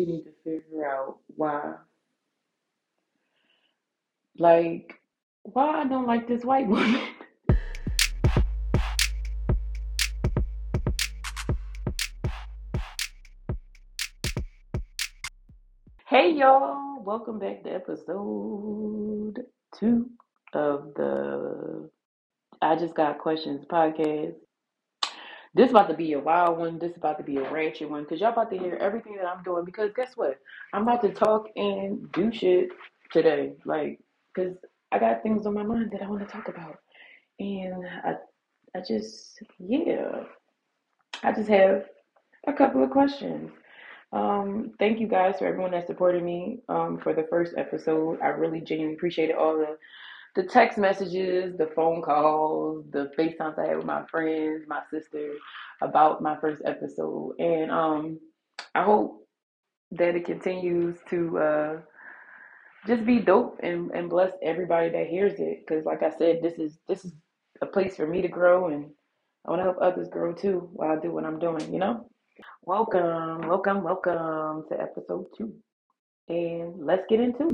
We need to figure out why, like, why I don't like this white woman. hey, y'all, welcome back to episode two of the I Just Got Questions podcast. This about to be a wild one. This about to be a ratchet one because y'all about to hear everything that I'm doing. Because guess what? I'm about to talk and do shit today. Like, because I got things on my mind that I want to talk about. And I, I just, yeah, I just have a couple of questions. Um, thank you guys for everyone that supported me um, for the first episode. I really genuinely appreciated all the the text messages, the phone calls, the FaceTimes I had with my friends, my sister about my first episode. And um, I hope that it continues to uh, just be dope and, and bless everybody that hears it. Because like I said, this is this is a place for me to grow and I want to help others grow too while I do what I'm doing, you know? Welcome, welcome, welcome to episode two. And let's get into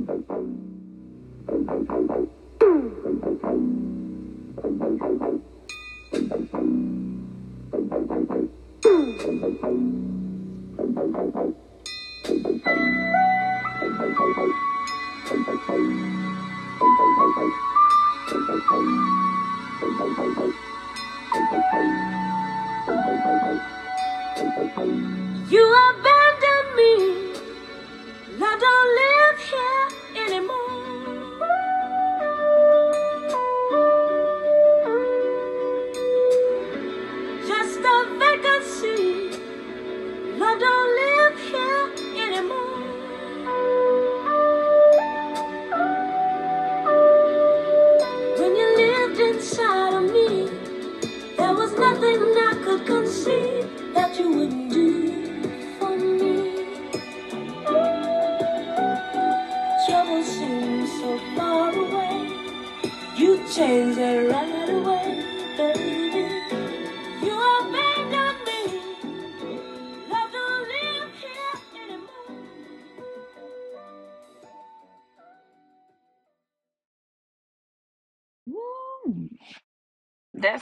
You abandoned me. I don't live here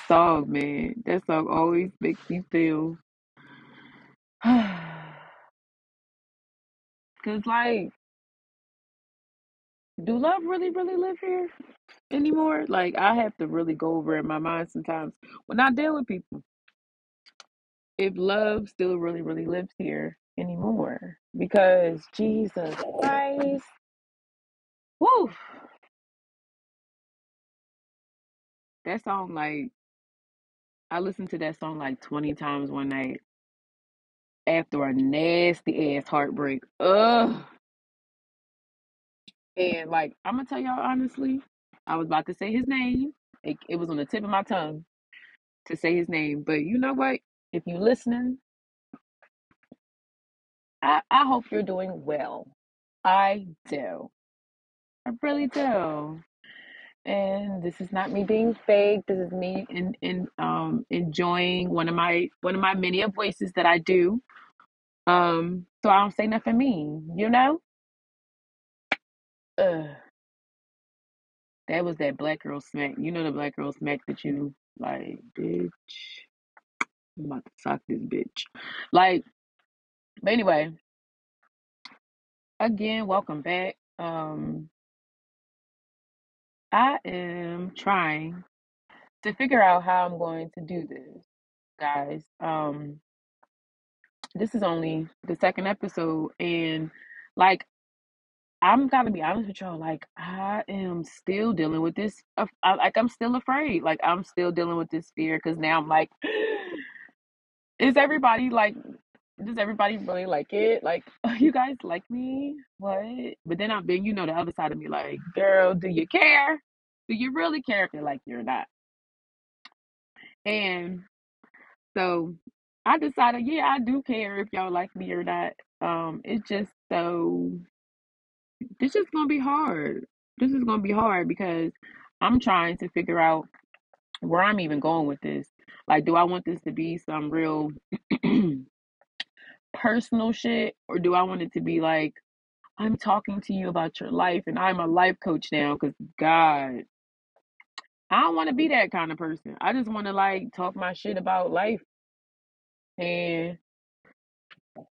song, man. That song always makes me feel. Cause like, do love really, really live here anymore? Like, I have to really go over in my mind sometimes when I deal with people. If love still really, really lives here anymore, because Jesus Christ, woo, that song like I listened to that song like twenty times one night after a nasty ass heartbreak. Ugh. And like, I'm gonna tell y'all honestly, I was about to say his name. It, it was on the tip of my tongue to say his name. But you know what? If you're listening, I, I hope you're doing well. I do. I really do. And this is not me being fake. This is me in, in um enjoying one of my one of my many voices that I do. Um, so I don't say nothing mean, you know? Ugh. That was that black girl smack. You know the black girl smack that you like, bitch. I'm about to sock this bitch. Like, but anyway, again, welcome back. Um, I am trying to figure out how I'm going to do this, guys. Um, this is only the second episode, and like, I'm gotta be honest with y'all. Like, I am still dealing with this. I, like, I'm still afraid. Like, I'm still dealing with this fear because now I'm like, is everybody like? does everybody really like it? Like, you guys like me? What? But then I've been, you know, the other side of me, like, girl, do you care? Do you really care if they like you or not? And so I decided, yeah, I do care if y'all like me or not. Um, it's just so this is gonna be hard. This is gonna be hard because I'm trying to figure out where I'm even going with this. Like, do I want this to be some real personal shit or do I want it to be like I'm talking to you about your life and I'm a life coach now cuz god I don't want to be mm. that kind of person. I just want to like talk my shit about life and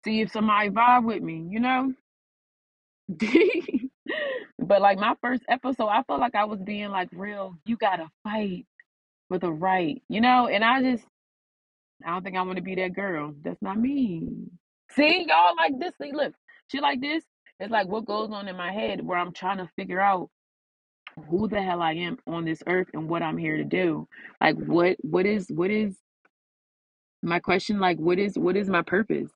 see if somebody vibe with me, you know? but like my first episode, I felt like I was being like real, you gotta fight for the right, you know? And I just, I don't think I want to be that girl. That's not me. See, y'all like this. See, look, shit like this. It's like what goes on in my head where I'm trying to figure out who the hell I am on this earth and what I'm here to do. Like what what is what is my question like what is what is my purpose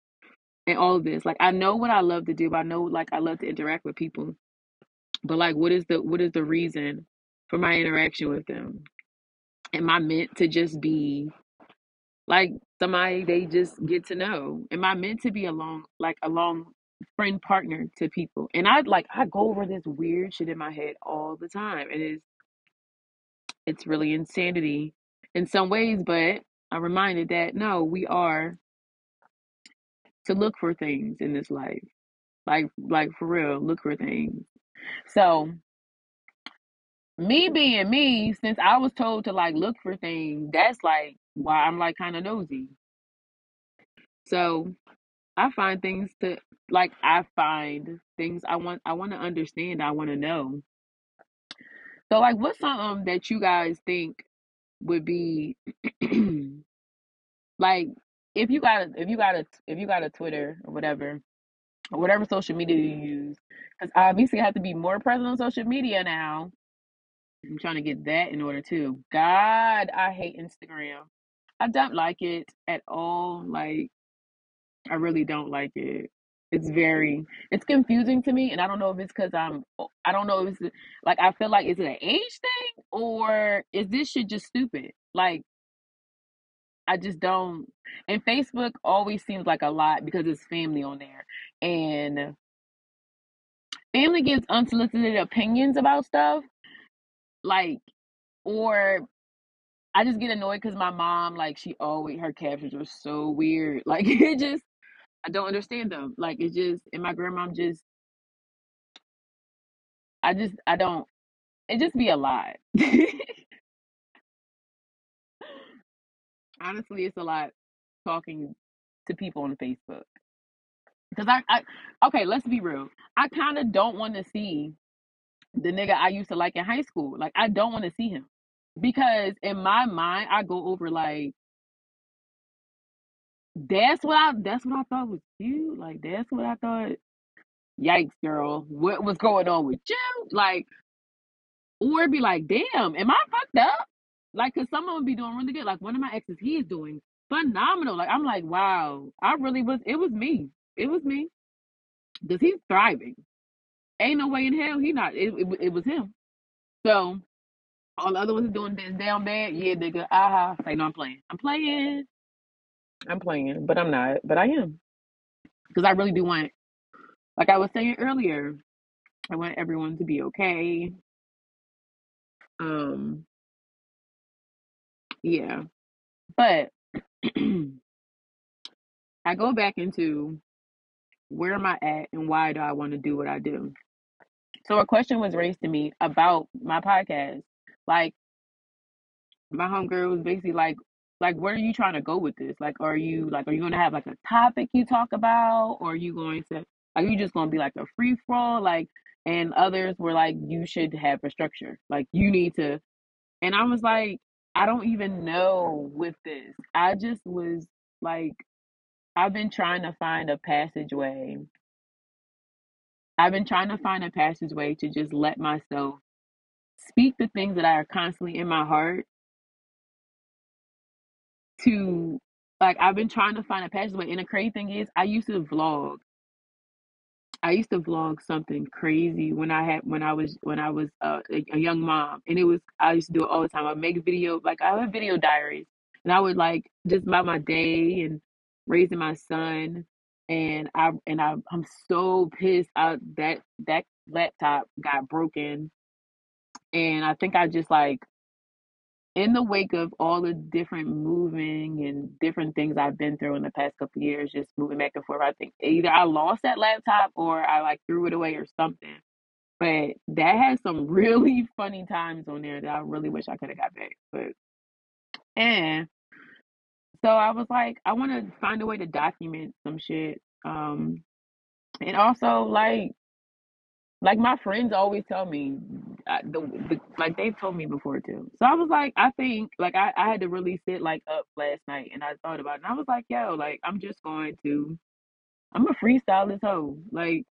in all of this? Like I know what I love to do. I know like I love to interact with people. But like what is the what is the reason for my interaction with them? Am I meant to just be like somebody they just get to know? Am I meant to be a long like a long friend partner to people? And I like I go over this weird shit in my head all the time. It's it's really insanity in some ways, but I'm reminded that no, we are to look for things in this life. Like like for real, look for things. So me being me, since I was told to like look for things, that's like why I'm like kind of nosy. So I find things to like I find things I want I want to understand, I want to know. So like what's something um, that you guys think would be like if you got a, if you got a if you got a Twitter or whatever or whatever social media you use because obviously I have to be more present on social media now. I'm trying to get that in order too. God, I hate Instagram. I don't like it at all. Like I really don't like it. It's very it's confusing to me and I don't know if it's cuz I'm I don't know if it's like I feel like is it an age thing or is this shit just stupid? Like I just don't and Facebook always seems like a lot because it's family on there. And family gives unsolicited opinions about stuff like or I just get annoyed because my mom, like, she always her captions are so weird. Like, it just I don't understand them. Like, it's just and my grandma just I just I don't. It just be a lot. Honestly, it's a lot talking to people on Facebook because I, I okay. Let's be real. I kind of don't want to see the nigga I used to like in high school. Like, I don't want to see him because in my mind, I go over like that's what I that's what I thought was you. Like, that's what I thought. Yikes, girl. What was going on with you? Like, or be like, damn, am I fucked up? Like, cause some of them be doing really good. Like one of my exes, he is doing phenomenal. Like I'm like, wow, I really was. It was me. It was me. Cause he's thriving. Ain't no way in hell he not. It, it, it was him. So all the other ones doing this damn bad. Yeah, nigga. Aha. Say no, I'm playing. I'm playing. I'm playing, but I'm not. But I am. Cause I really do want. Like I was saying earlier, I want everyone to be okay. Um. Yeah. But I go back into where am I at and why do I want to do what I do? So a question was raised to me about my podcast. Like my homegirl was basically like, like where are you trying to go with this? Like are you like are you gonna have like a topic you talk about or are you going to are you just gonna be like a free for? Like and others were like you should have a structure. Like you need to and I was like, I don't even know with this. I just was like I've been trying to find a passageway. I've been trying to find a passageway to just let myself speak the things that I are constantly in my heart to like I've been trying to find a passageway. And the crazy thing is I used to vlog. I used to vlog something crazy when I had when I was when I was uh, a, a young mom, and it was I used to do it all the time. I make video like I have video diaries, and I would like just about my day and raising my son, and I and I I'm so pissed out that that laptop got broken, and I think I just like in the wake of all the different moving and different things I've been through in the past couple years, just moving back and forth, I think either I lost that laptop or I like threw it away or something. But that has some really funny times on there that I really wish I could have got back. But and so I was like, I want to find a way to document some shit. Um, and also like like my friends always tell me The, the like they've told me before too. So i was like i think like I, I had to really sit like up last night and i thought about it and i was like yo like i'm just going to i'm a freestyle this hoe. Like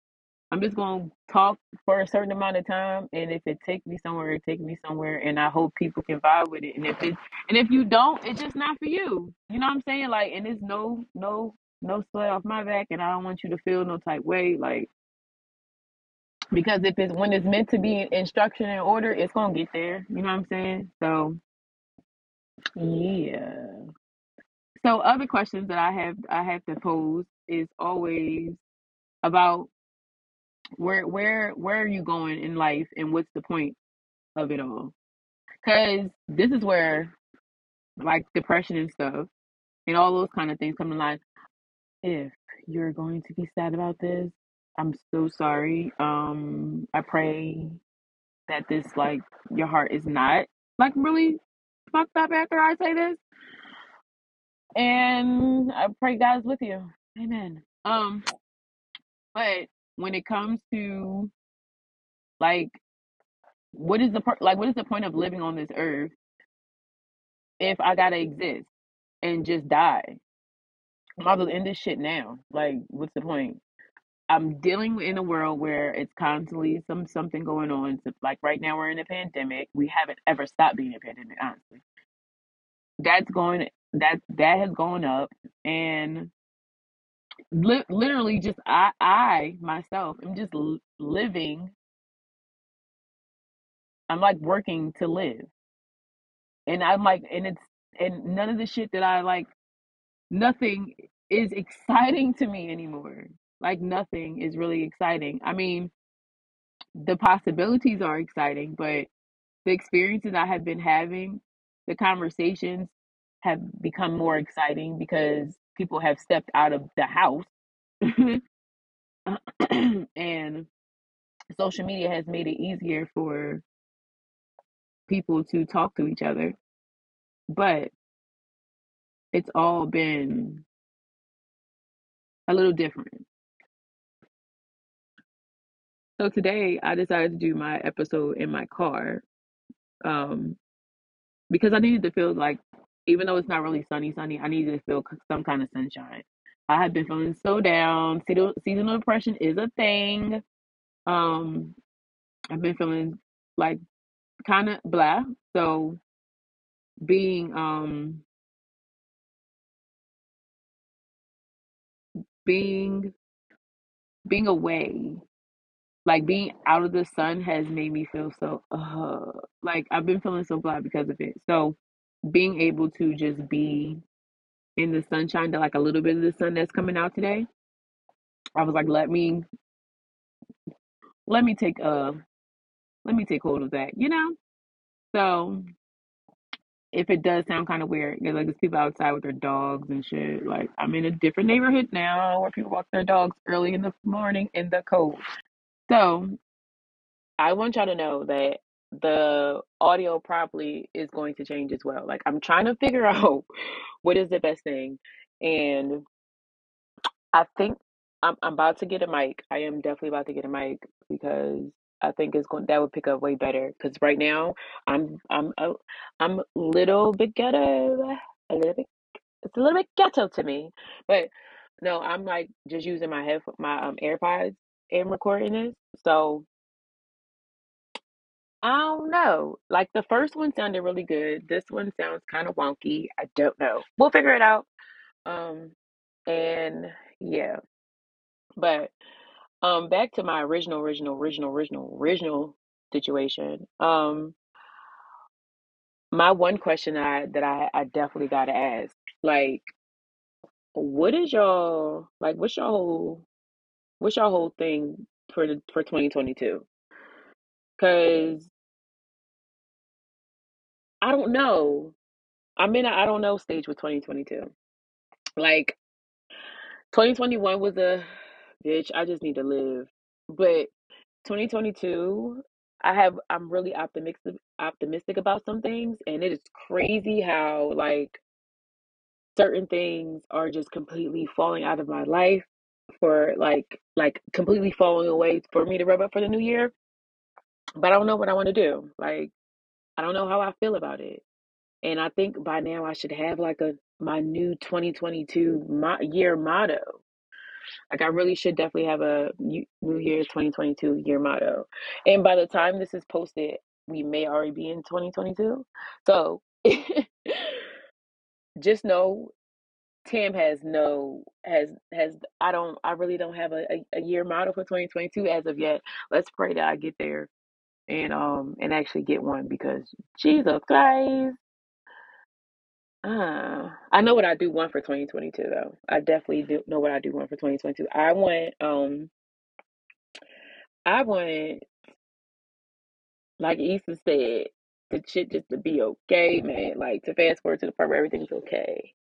i'm just to talk for a certain amount of time and if it take me somewhere it take me somewhere and i hope people can vibe with it and if it and if you don't it's just not for you. You know what i'm saying? Like and it's no no no sweat off my back and i don't want you to feel no type way like because if it's when it's meant to be instruction and order, it's gonna get there. You know what I'm saying? So yeah. So other questions that I have I have to pose is always about where where where are you going in life and what's the point of it all? Because this is where like depression and stuff and all those kind of things come to life. If you're going to be sad about this, I'm so sorry. Um, I pray that this like your heart is not like really fucked up after I say this. And I pray God's with you. Amen. Um, but when it comes to like what is the per- like what is the point of living on this earth if I gotta exist and just die? I might as well end this shit now. Like, what's the point? I'm dealing in a world where it's constantly some something going on. Like right now, we're in a pandemic. We haven't ever stopped being a pandemic, honestly that's going that that has gone up and li- literally just i i myself am just living i'm like working to live and i'm like and it's and none of the shit that i like nothing is exciting to me anymore like nothing is really exciting. I mean the possibilities are exciting but the experiences i have been having the conversations have become more exciting because people have stepped out of the house. And social media has made it easier for people to talk to each other. But it's all been a little different so today i decided to do my episode in my car um, because i needed to feel like even though it's not really sunny sunny i needed to feel some kind of sunshine. I had been feeling so down. Seasonal seasonal depression is a thing. Um i've been feeling like kind of blah. So being um being being away like being out of the sun has made me feel so uh like I've been feeling so bad because of it. So being able to just be in the sunshine, to like a little bit of the sun that's coming out today, I was like, let me let me take uh let me take hold of that, you know? So if it does sound kind of weird, because like there's people outside with their dogs and shit. Like I'm in a different neighborhood now where people walk their dogs early in the morning in the cold. So I want y'all to know that the audio probably is going to change as well. Like I'm trying to figure out what is the best thing. And I think I'm I'm about to get a mic. I am definitely about to get a mic because I think it's going that would pick up way better. Because right now I'm I'm a, I'm a little bit ghetto, a little bit. It's a little bit ghetto to me, but no, I'm like just using my head my um AirPods and recording this. So I don't know. Like the first one sounded really good. This one sounds kind of wonky. I don't know. We'll figure it out. Um, and yeah, but um, back to my original, original, original, original, original situation. Um, my one question that I that I, I definitely got to ask, like, what is y'all like? What's your whole what's your whole thing for the for 2022? Because mm. I don't know. I'm in a I don't know stage with 2022. Like 2021 was a bitch. I just need to live. But 2022, I have I'm really optimistic optimistic about some things, and it is crazy how like certain things are just completely falling out of my life for like like completely falling away for me to rev up for the new year. But I don't know what I want to do. Like I don't know how I feel about it. And I think by now I should have like a my new 2022 mo- year motto. Like I really should definitely have a New Year's 2022 year motto. And by the time this is posted, we may already be in 2022. So just know Tim has no has has I don't I really don't have a, a, a year model for 2022 as of yet. Let's pray that I get there and um and actually get one because Jesus Christ. Uh, I know what I do want for 2022 though. I definitely do know what I do want for 2022. I want um I want like Easter said the shit just to be okay, man. Like to fast forward to the part where everything's okay.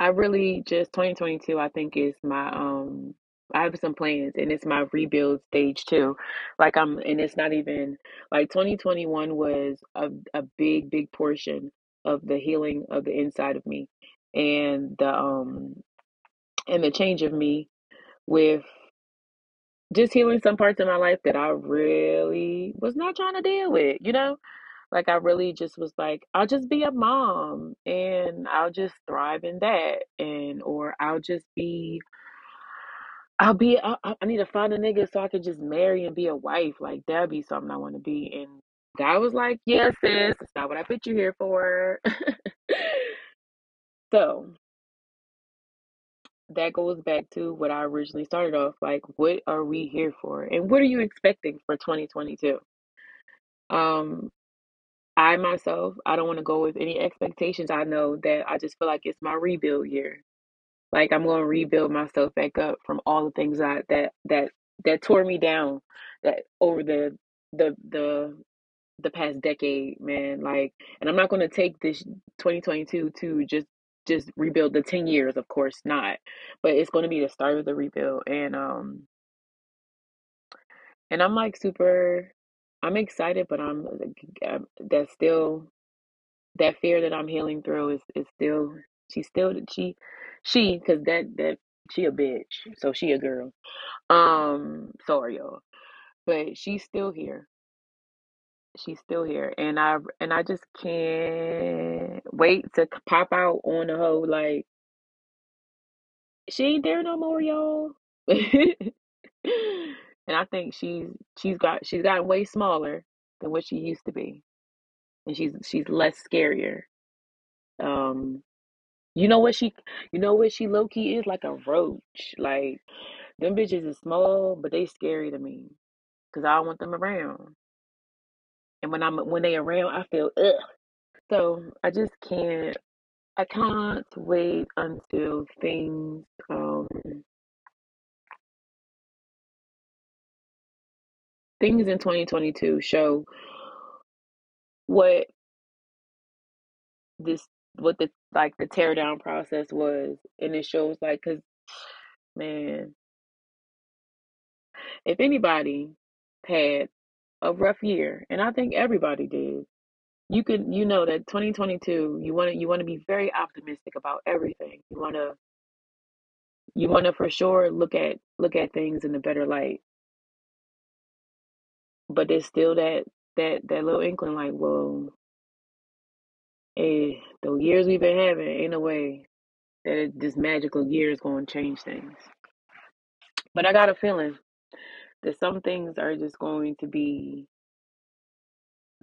I really just 2022 I think is my um I have some plans and it's my rebuild stage too. Like I'm and it's not even like 2021 was a a big big portion of the healing of the inside of me and the um and the change of me with just healing some parts of my life that I really was not trying to deal with, you know? Like I really just was like, I'll just be a mom and I'll just thrive in that and or I'll just be I'll be I, I need to find a nigga so I can just marry and be a wife. Like that'd be something I want to be. And God was like, Yes, sis, that's not what I put you here for. so that goes back to what I originally started off. Like, what are we here for? And what are you expecting for 2022? Um, I myself, I don't want to go with any expectations. I know that I just feel like it's my rebuild year. Like I'm going to rebuild myself back up from all the things I, that that that tore me down that over the the the the past decade, man. Like, and I'm not going to take this 2022 to just just rebuild the 10 years, of course not. But it's going to be the start of the rebuild and um and I'm like super I'm excited, but I'm I'm- that's still that fear that I'm healing through is is still she's still she she because that that she a bitch so she a girl. Um sorry y'all but she's still here. She's still here and I and I just can't wait to pop out on the whole like she ain't there no more y'all and I think she's she's got she's gotten way smaller than what she used to be and she's she's less scarier um You know what she, you know what she low key is like a roach. Like them bitches is small, but they scary to me because I don't want them around. And when I'm when they around, I feel ugh. So I just can't. I can't wait until things um things in 2022 show what this what the like the tear down process was, and it shows like because man, if anybody had a rough year, and I think everybody did you could you know that 2022 you want to you want to be very optimistic about everything. You want to you want to for sure look at look at things in a better light but there's still that that that little inkling like well hey the years we've been having ain't no way that this magical year is going to change things but i got a feeling that some things are just going to be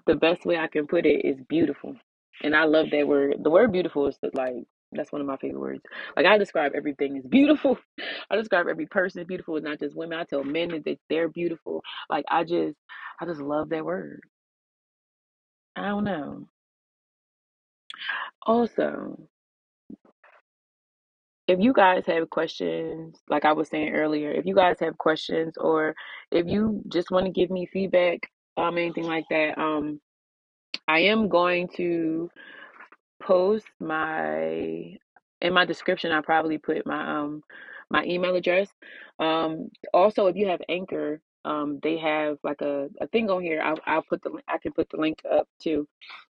the best way I can put it is beautiful. And I love that word. The word beautiful is like that's one of my favorite words. Like I describe everything as beautiful. I describe every person as beautiful, not just women. I tell men that they're beautiful. Like I just I just love that word. I don't know. Also, if you guys have questions, like I was saying earlier, if you guys have questions or if you just want to give me feedback, um anything like that, um I am going to post my in my description. I probably put my um my email address. Um, also, if you have Anchor, um, they have like a, a thing on here. I'll I'll put the I can put the link up too,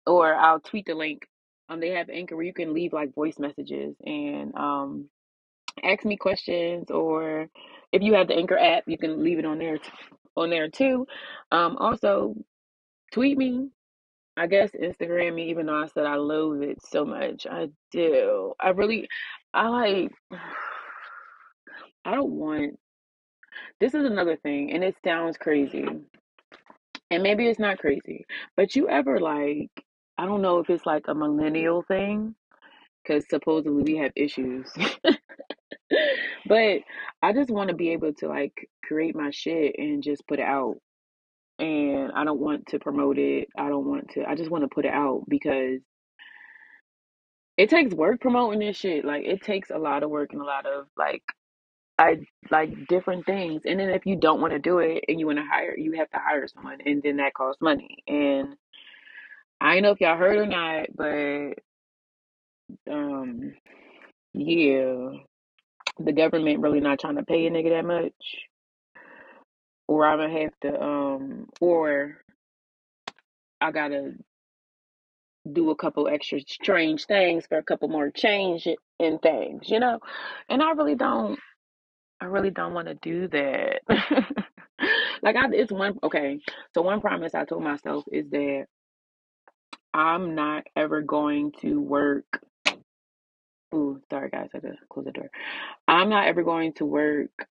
or I'll tweet the link. Um, they have Anchor where you can leave like voice messages and um ask me questions, or if you have the Anchor app, you can leave it on there on there too. Um, also tweet me I guess Instagram, me even though I said I loathe it so much, I do. I really, I like, I don't want, this is another thing, and it sounds crazy, and maybe it's not crazy, but you ever like, I don't know if it's like a millennial thing, because supposedly we have issues, but I just want to be able to like create my shit and just put it out. And I don't want to promote it. I don't want to, I just want to put it out because it takes work promoting this shit. Like it takes a lot of work and a lot of like I like different things. And then if you don't want to do it and you want to hire, you have to hire someone, and then that costs money. And I don't know if y'all heard or not, but um, yeah, the government really not trying to pay a nigga that much, I'm gonna have to um, or I gotta do a couple extra strange things for a couple more change in things, you know. And I really don't. I really don't want to do that. like I it's one okay. So one promise I told myself is that I'm not ever going to work. Ooh, sorry guys, I to close the door. I'm not ever going to work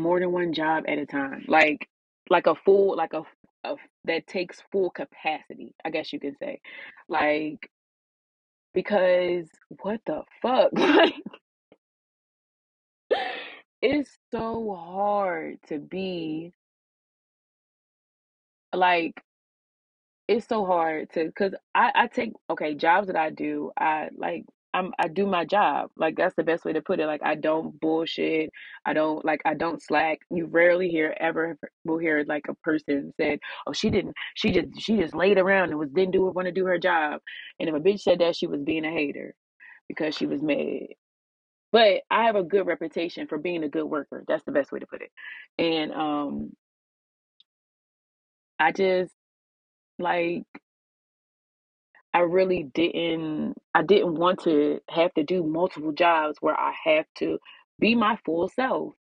more than one job at a time. Like like a full like a, a that takes full capacity, I guess you can say. Like because what the fuck? Like it's so hard to be like it's so hard to because I, I take okay jobs that I do I like I'm I do my job. Like that's the best way to put it. Like I don't bullshit. I don't like I don't slack. You rarely hear ever will hear like a person said oh she didn't she just she just laid around and was didn't do want to do her job. And if a bitch said that she was being a hater because she was mad. But I have a good reputation for being a good worker. That's the best way to put it. And um I just like I really didn't I didn't want to have to do multiple jobs where I have to be my full self.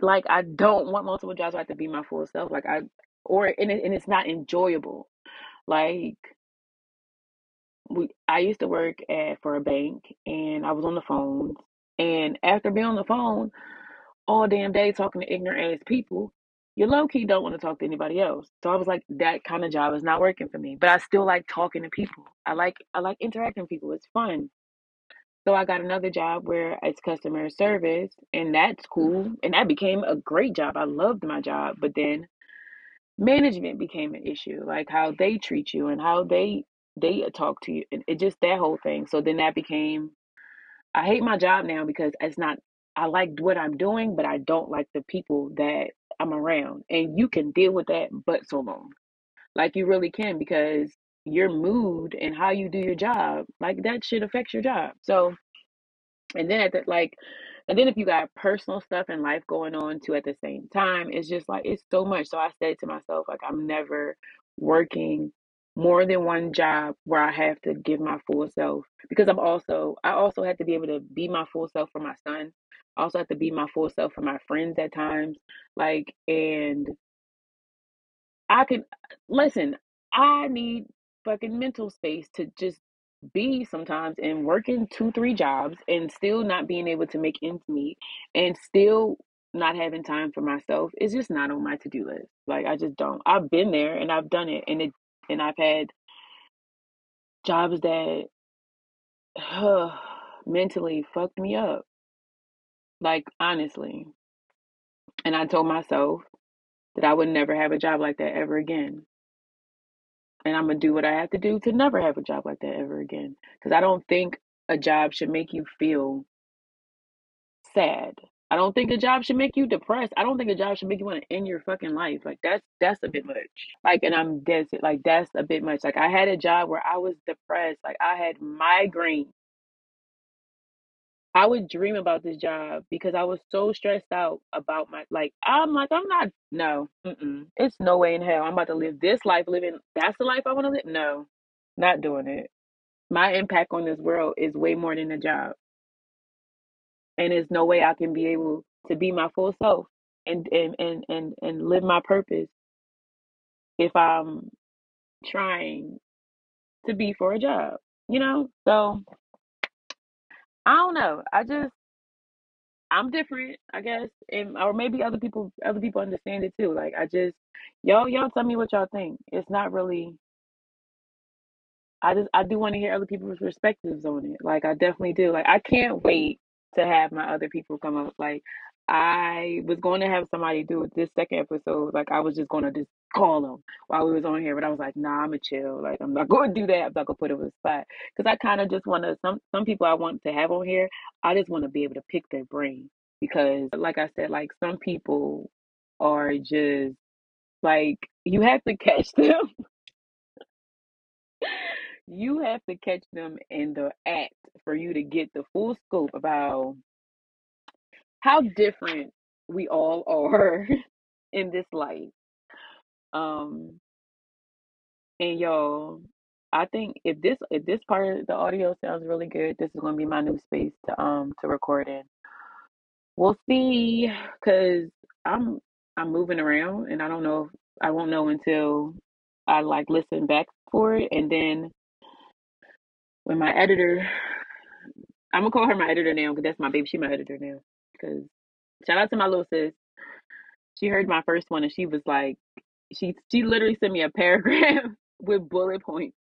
Like I don't want multiple jobs where I have to be my full self. Like I or and, it, and it's not enjoyable. Like we I used to work at for a bank and I was on the phone and after being on the phone all damn day talking to ignorant ass people, you low key don't want to talk to anybody else. So I was like, that kind of job is not working for me. But I still like talking to people. I like I like interacting with people. It's fun. So I got another job where it's customer service and that's cool. And that became a great job. I loved my job. But then management became an issue. Like how they treat you and how they they talk to you. And it just that whole thing. So then that became I hate my job now because it's not, I like what I'm doing, but I don't like the people that I'm around. And you can deal with that, but so long. Like you really can because your mood and how you do your job, like that shit affects your job. So, and then at the like, and then if you got personal stuff in life going on too at the same time, it's just like it's so much. So I said to myself, like I'm never working more than one job where I have to give my full self because I'm also I also have to be able to be my full self for my son. I also have to be my full self for my friends at times. Like and I can listen, I need fucking mental space to just be sometimes and working two, three jobs and still not being able to make ends meet and still not having time for myself is just not on my to-do list. Like I just don't. I've been there and I've done it and it and I've had jobs that uh, mentally fucked me up. Like honestly. And I told myself that I would never have a job like that ever again. and I'm gonna do what I have to do to never have a job like that ever again. Because I don't think a job should make you feel sad. I don't think a job should make you depressed. I don't think a job should make you want to end your fucking life. Like that's that's a bit much. Like, and I'm dead. se- Like that's a bit much. Like I had a job where I was depressed. Like I had migraine. I would dream about this job because I was so stressed out about my like. I'm like I'm not. No, mm-mm. it's no way in hell. I'm about to live this life. Living that's the life I want to live. No, not doing it. My impact on this world is way more than a job, and there's no way I can be able to be my full self and and and and, and live my purpose if I'm trying to be for a job. You know, so I don't know. I just I'm different, I guess, and or maybe other people other people understand it too. Like I just y'all y'all tell me what y'all think. It's not really. I just I do want to hear other people's perspectives on it. Like I definitely do. Like I can't wait to have my other people come up. Like I was going to have somebody do it this second episode. Like I was just going to just call them while we was on here, but I was like, nah, I'm gonna chill. Like I'm not going to do that. I'm not gonna put it on the spot because I kind of just want to. Some some people I want to have on here. I just want to be able to pick their brain because, like I said, like some people are just like you have to catch them You have to catch them in the act for you to get the full scope about how different we all are in this life. Um, and y'all, I think if this if this part of the audio sounds really good, this is gonna be my new space to um to record in. We'll see, cause I'm I'm moving around and I don't know if I won't know until I like listen back for it and then when my editor I'm gonna call her my editor now because that's my baby. She my editor now. Because shout out to my little sis. She heard my first one and she was like, she she literally sent me a paragraph with bullet points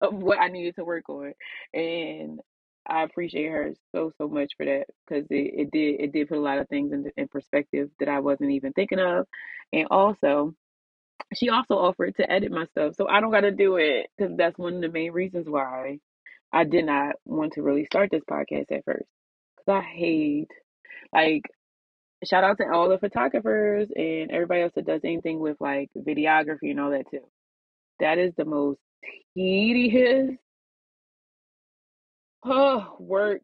of what I needed to work on, and I appreciate her so so much for that because it, it did it did put a lot of things in in perspective that I wasn't even thinking of, and also she also offered to edit my stuff so I don't got to do it because that's one of the main reasons why I did not want to really start this podcast at first because I hate like shout out to all the photographers and everybody else that does anything with like videography and all that too. That is the most tedious oh, work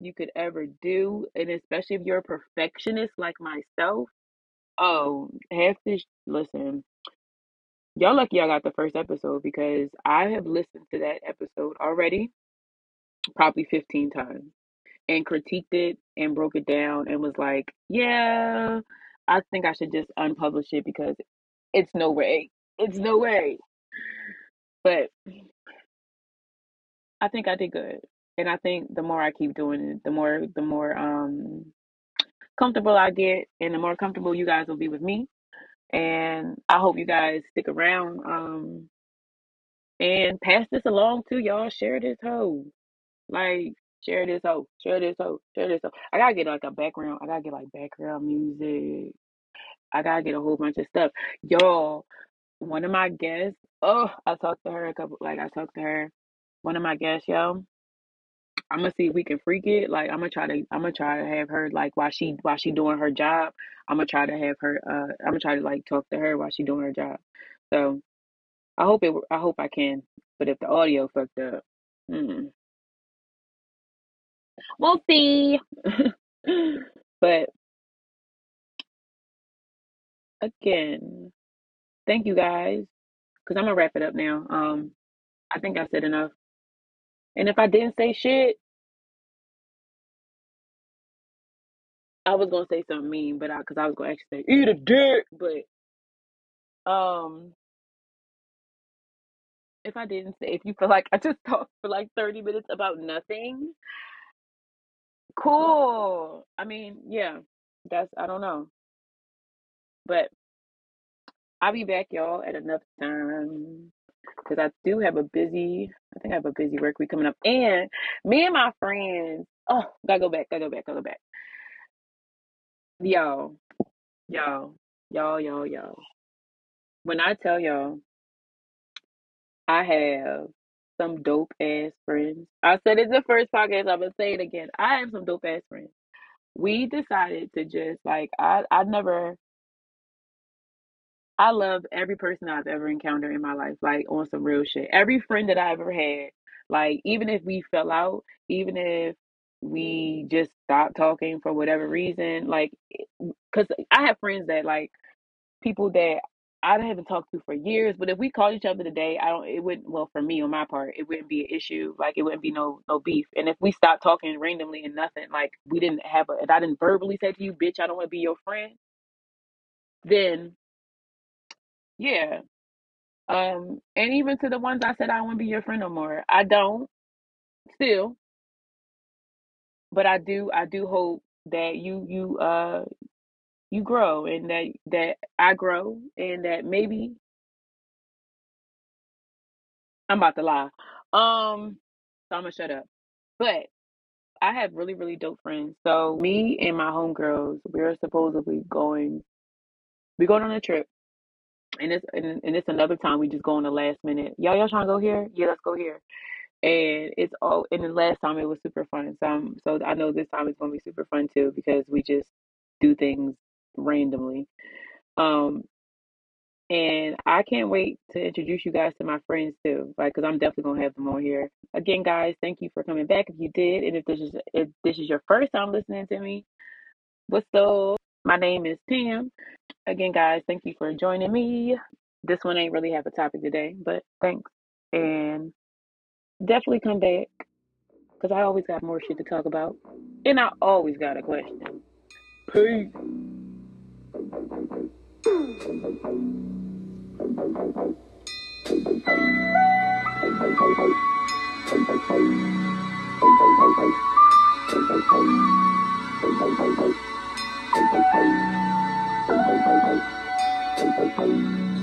you could ever do, and especially if you're a perfectionist like myself. Oh, half this listen. Y'all lucky y'all got the first episode because I have listened to that episode already probably 15 times and critiqued it and broke it down and was like, yeah, I think I should just unpublish it because it's no way. It's no way. But I think I did good. And I think the more I keep doing it, the more the more um comfortable I get and the more comfortable you guys will be with me. And I hope you guys stick around um and pass this along to y'all. Share this hoe. Like share this hoe. Share this hoe. Share this hoe. I gotta get like a background. I gotta get like background music. I gotta get a whole bunch of stuff. Y'all, one of my guests, oh, I talked to her a couple like I talked to her. One of my guests, yo. I'm gonna see if we can freak it. Like I'm gonna try to I'm gonna try to have her like while she while she doing her job. I'm gonna try to have her uh I'm gonna try to like talk to her while she doing her job. So I hope it I hope I can. But if the audio fucked up, mm, we'll see. but again, thank you guys because I'm gonna wrap it up now. Um, I think I said enough. And if I didn't say shit, I was gonna say something mean, but I because I was gonna actually say eat a dick. But um, if I didn't say, if you feel like I just talked for like 30 minutes about nothing, cool. I mean, yeah, that's I don't know, but I'll be back, y'all, at another time because I do have a busy. I think I have a busy work week coming up, and me and my friends. Oh, gotta go back. Gotta go back. Gotta go back. Y'all, y'all, y'all, y'all, y'all. When I tell y'all, I have some dope ass friends. I said it the first podcast. I'm gonna say it again. I have some dope ass friends. we decided to just like I I never I love every person I've ever encountered in my life, like on some real shit. Every friend that I've ever had, like even if we fell out, even if we just stopped talking for whatever reason, like because I have friends that like people that I haven't talked to for years, but if we called each other today, I don't. It wouldn't. Well, for me on my part, it wouldn't be an issue. Like it wouldn't be no no beef. And if we stopped talking randomly and nothing, like we didn't have a, and I didn't verbally say to you, "Bitch, I don't want to be your friend," then yeah. Um, and even to the ones I said I to be your friend no more, I don't still, but I do. I do hope that you you uh you grow and that that I grow and that maybe I'm about to lie. Um, so I'm gonna shut up. But I have really, really dope friends. So me and my homegirls, we're supposedly going we're going on a trip. And it's and, and it's another time we just go on the last minute. Y'all y'all trying to go here? Yeah, let's go here. And it's all and the last time it was super fun. So I'm, so I know this time it's gonna be super fun too because we just do things randomly. Um and I can't wait to introduce you guys to my friends too, like, cause I'm definitely gonna have them on here. Again, guys, thank you for coming back. If you did, and if this is if this is your first time listening to me, what's up? My name is Tim. Again, guys, thank you for joining me. This one ain't really have a topic today, but thanks, and definitely come back, cause I always got more shit to talk about, and I always got a question. Peace.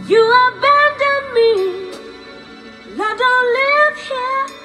You abandoned me, I don't live here.